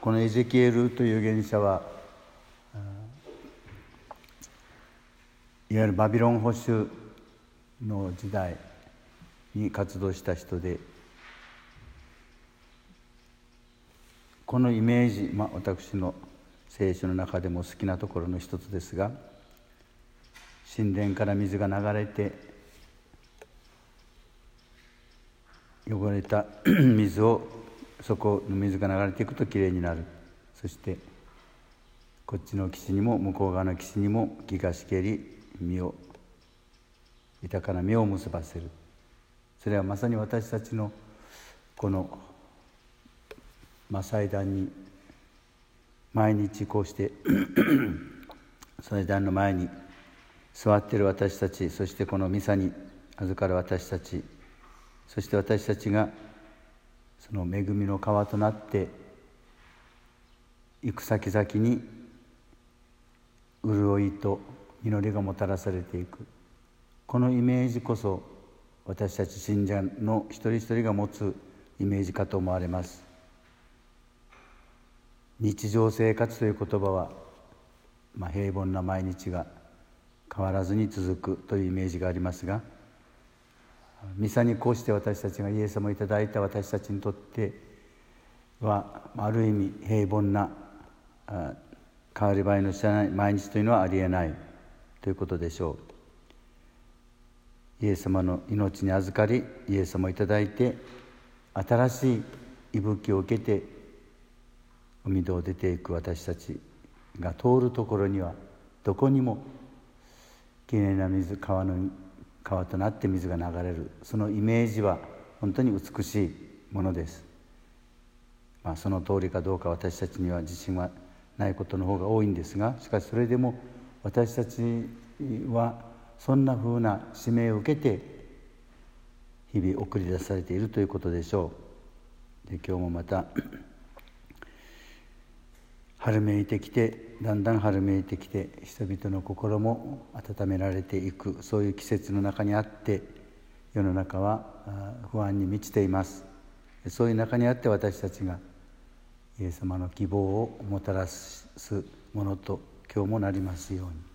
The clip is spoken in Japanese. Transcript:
このエゼキエルという預言者はいわゆるバビロン保守の時代に活動した人でこのイメージ、まあ、私の聖書の中でも好きなところの一つですが神殿から水が流れて汚れた 水をそこの水が流れていくときれいになる。そしてこっちの岸にも向こう側の岸にも木がしけり実を豊かな実を結ばせる。それはまさに私たちのこの、祭壇に毎日こうして 祭壇の前に座ってる私たちそしてこのミサに預かる私たちそして私たちがその恵みの川となって行く先々に潤いと祈りがもたらされていく。このイメージこそ私たち信者の一人一人が持つイメージかと思われます。日常生活という言葉は、まあ、平凡な毎日が変わらずに続くというイメージがありますがミサにこうして私たちがイエス様をいただいた私たちにとってはある意味平凡な変わり映えの知らない毎日というのはありえないということでしょう。イエス様の命に預かりイエス様をいただいて新しい息吹を受けて海戸を出ていく私たちが通るところにはどこにもきれいな水川の川となって水が流れる。そのイメージは本当に美しいものです、まあ、その通りかどうか私たちには自信はないことの方が多いんですがしかしそれでも私たちはそんなふうな使命を受けて日々送り出されているということでしょう。で今日もまた春めいてきてだんだん春めいてきて人々の心も温められていくそういう季節の中にあって世の中は不安に満ちています。そういう中にあって私たちがイエス様の希望をもたらすものと今日もなりますように。